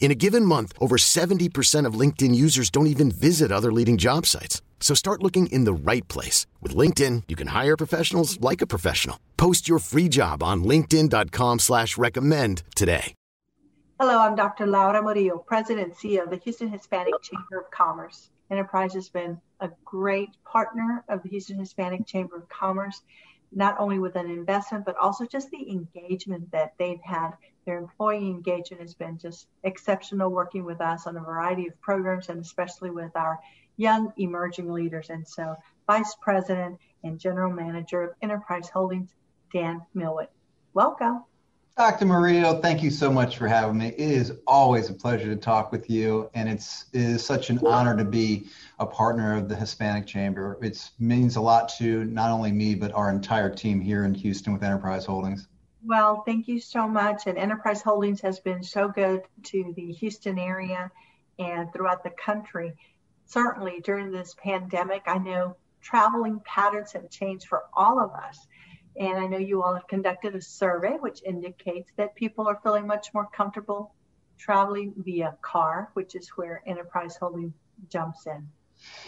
In a given month, over 70% of LinkedIn users don't even visit other leading job sites. So start looking in the right place. With LinkedIn, you can hire professionals like a professional. Post your free job on linkedin.com slash recommend today. Hello, I'm Dr. Laura Murillo, President and CEO of the Houston Hispanic Chamber of Commerce. Enterprise has been a great partner of the Houston Hispanic Chamber of Commerce, not only with an investment, but also just the engagement that they've had. Their employee engagement has been just exceptional working with us on a variety of programs and especially with our young emerging leaders. And so, Vice President and General Manager of Enterprise Holdings, Dan Milwit. Welcome. Dr. Murillo, thank you so much for having me. It is always a pleasure to talk with you, and it's it is such an honor to be a partner of the Hispanic Chamber. It means a lot to not only me, but our entire team here in Houston with Enterprise Holdings. Well, thank you so much. And Enterprise Holdings has been so good to the Houston area and throughout the country. Certainly during this pandemic, I know traveling patterns have changed for all of us. And I know you all have conducted a survey which indicates that people are feeling much more comfortable traveling via car, which is where Enterprise holding jumps in.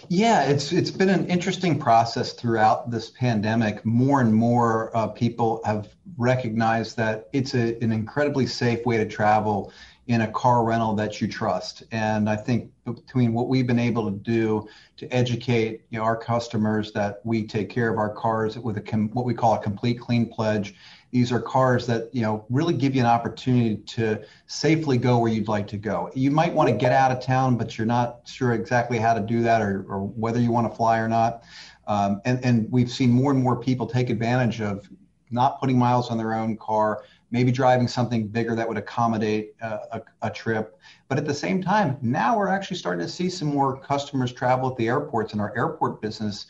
Yeah, it's it's been an interesting process throughout this pandemic. More and more uh, people have recognized that it's a, an incredibly safe way to travel in a car rental that you trust. And I think between what we've been able to do to educate you know, our customers that we take care of our cars with a com- what we call a complete clean pledge. These are cars that you know really give you an opportunity to safely go where you'd like to go. You might want to get out of town, but you're not sure exactly how to do that or, or whether you want to fly or not. Um, and, and we've seen more and more people take advantage of not putting miles on their own car, maybe driving something bigger that would accommodate a, a, trip. But at the same time, now we're actually starting to see some more customers travel at the airports, and our airport business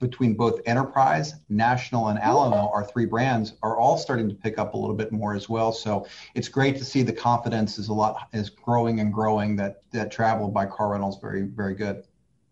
between both Enterprise, National, and Alamo, our three brands, are all starting to pick up a little bit more as well. So it's great to see the confidence is a lot is growing and growing that that travel by car rental is very very good.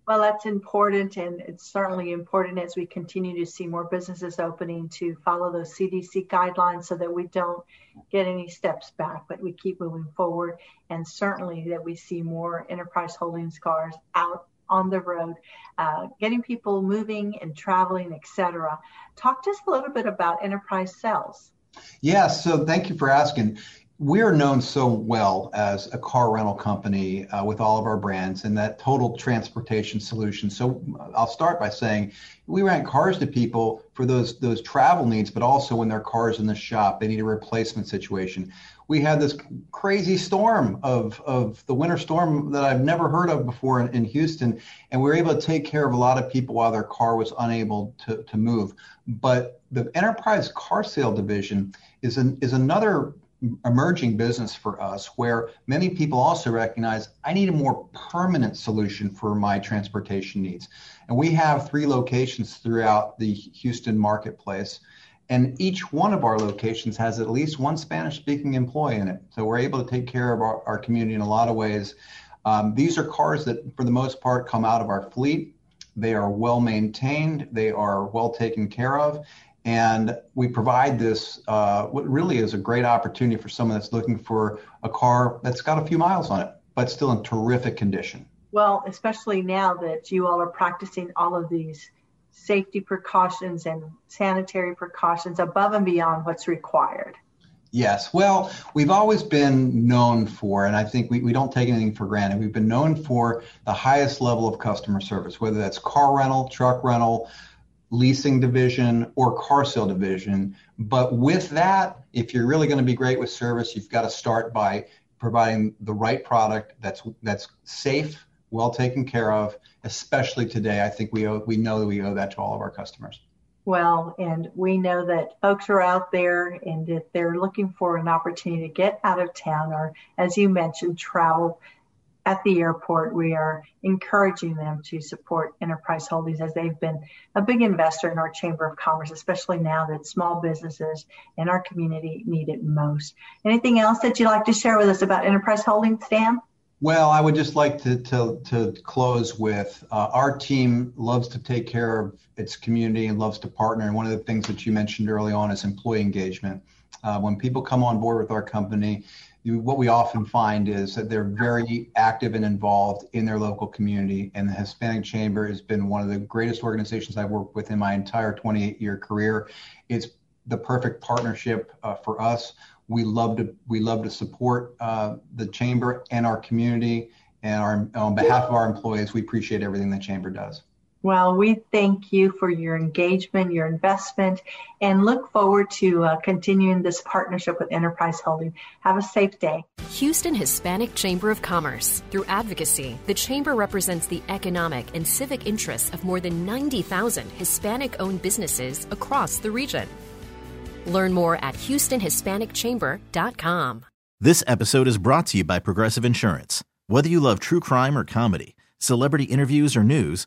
Well, that's important, and it's certainly important as we continue to see more businesses opening to follow those CDC guidelines so that we don't get any steps back, but we keep moving forward. And certainly that we see more enterprise holdings cars out on the road, uh, getting people moving and traveling, etc. Talk to us a little bit about enterprise sales. Yeah, so thank you for asking we are known so well as a car rental company uh, with all of our brands and that total transportation solution. So I'll start by saying we rent cars to people for those those travel needs, but also when their cars in the shop, they need a replacement situation. We had this crazy storm of of the winter storm that I've never heard of before in, in Houston, and we were able to take care of a lot of people while their car was unable to, to move. But the enterprise car sale division is an is another emerging business for us where many people also recognize I need a more permanent solution for my transportation needs. And we have three locations throughout the Houston marketplace. And each one of our locations has at least one Spanish speaking employee in it. So we're able to take care of our, our community in a lot of ways. Um, these are cars that, for the most part, come out of our fleet. They are well maintained, they are well taken care of, and we provide this, uh, what really is a great opportunity for someone that's looking for a car that's got a few miles on it, but still in terrific condition. Well, especially now that you all are practicing all of these safety precautions and sanitary precautions above and beyond what's required. Yes. Well, we've always been known for, and I think we, we don't take anything for granted, we've been known for the highest level of customer service, whether that's car rental, truck rental, leasing division or car sale division. But with that, if you're really going to be great with service, you've got to start by providing the right product that's that's safe, well taken care of, especially today. I think we owe, we know that we owe that to all of our customers. Well, and we know that folks are out there and if they're looking for an opportunity to get out of town or, as you mentioned, travel at the airport, we are encouraging them to support Enterprise Holdings as they've been a big investor in our Chamber of Commerce, especially now that small businesses in our community need it most. Anything else that you'd like to share with us about Enterprise Holdings, Dan? Well, I would just like to to, to close with uh, our team loves to take care of its community and loves to partner. And one of the things that you mentioned early on is employee engagement. Uh, when people come on board with our company, what we often find is that they're very active and involved in their local community. And the Hispanic Chamber has been one of the greatest organizations I've worked with in my entire 28 year career. It's the perfect partnership uh, for us. We love to we love to support uh, the chamber and our community. And our, on behalf of our employees, we appreciate everything the chamber does. Well, we thank you for your engagement, your investment, and look forward to uh, continuing this partnership with Enterprise Holding. Have a safe day. Houston Hispanic Chamber of Commerce. Through advocacy, the Chamber represents the economic and civic interests of more than 90,000 Hispanic owned businesses across the region. Learn more at HoustonHispanicChamber.com. This episode is brought to you by Progressive Insurance. Whether you love true crime or comedy, celebrity interviews or news,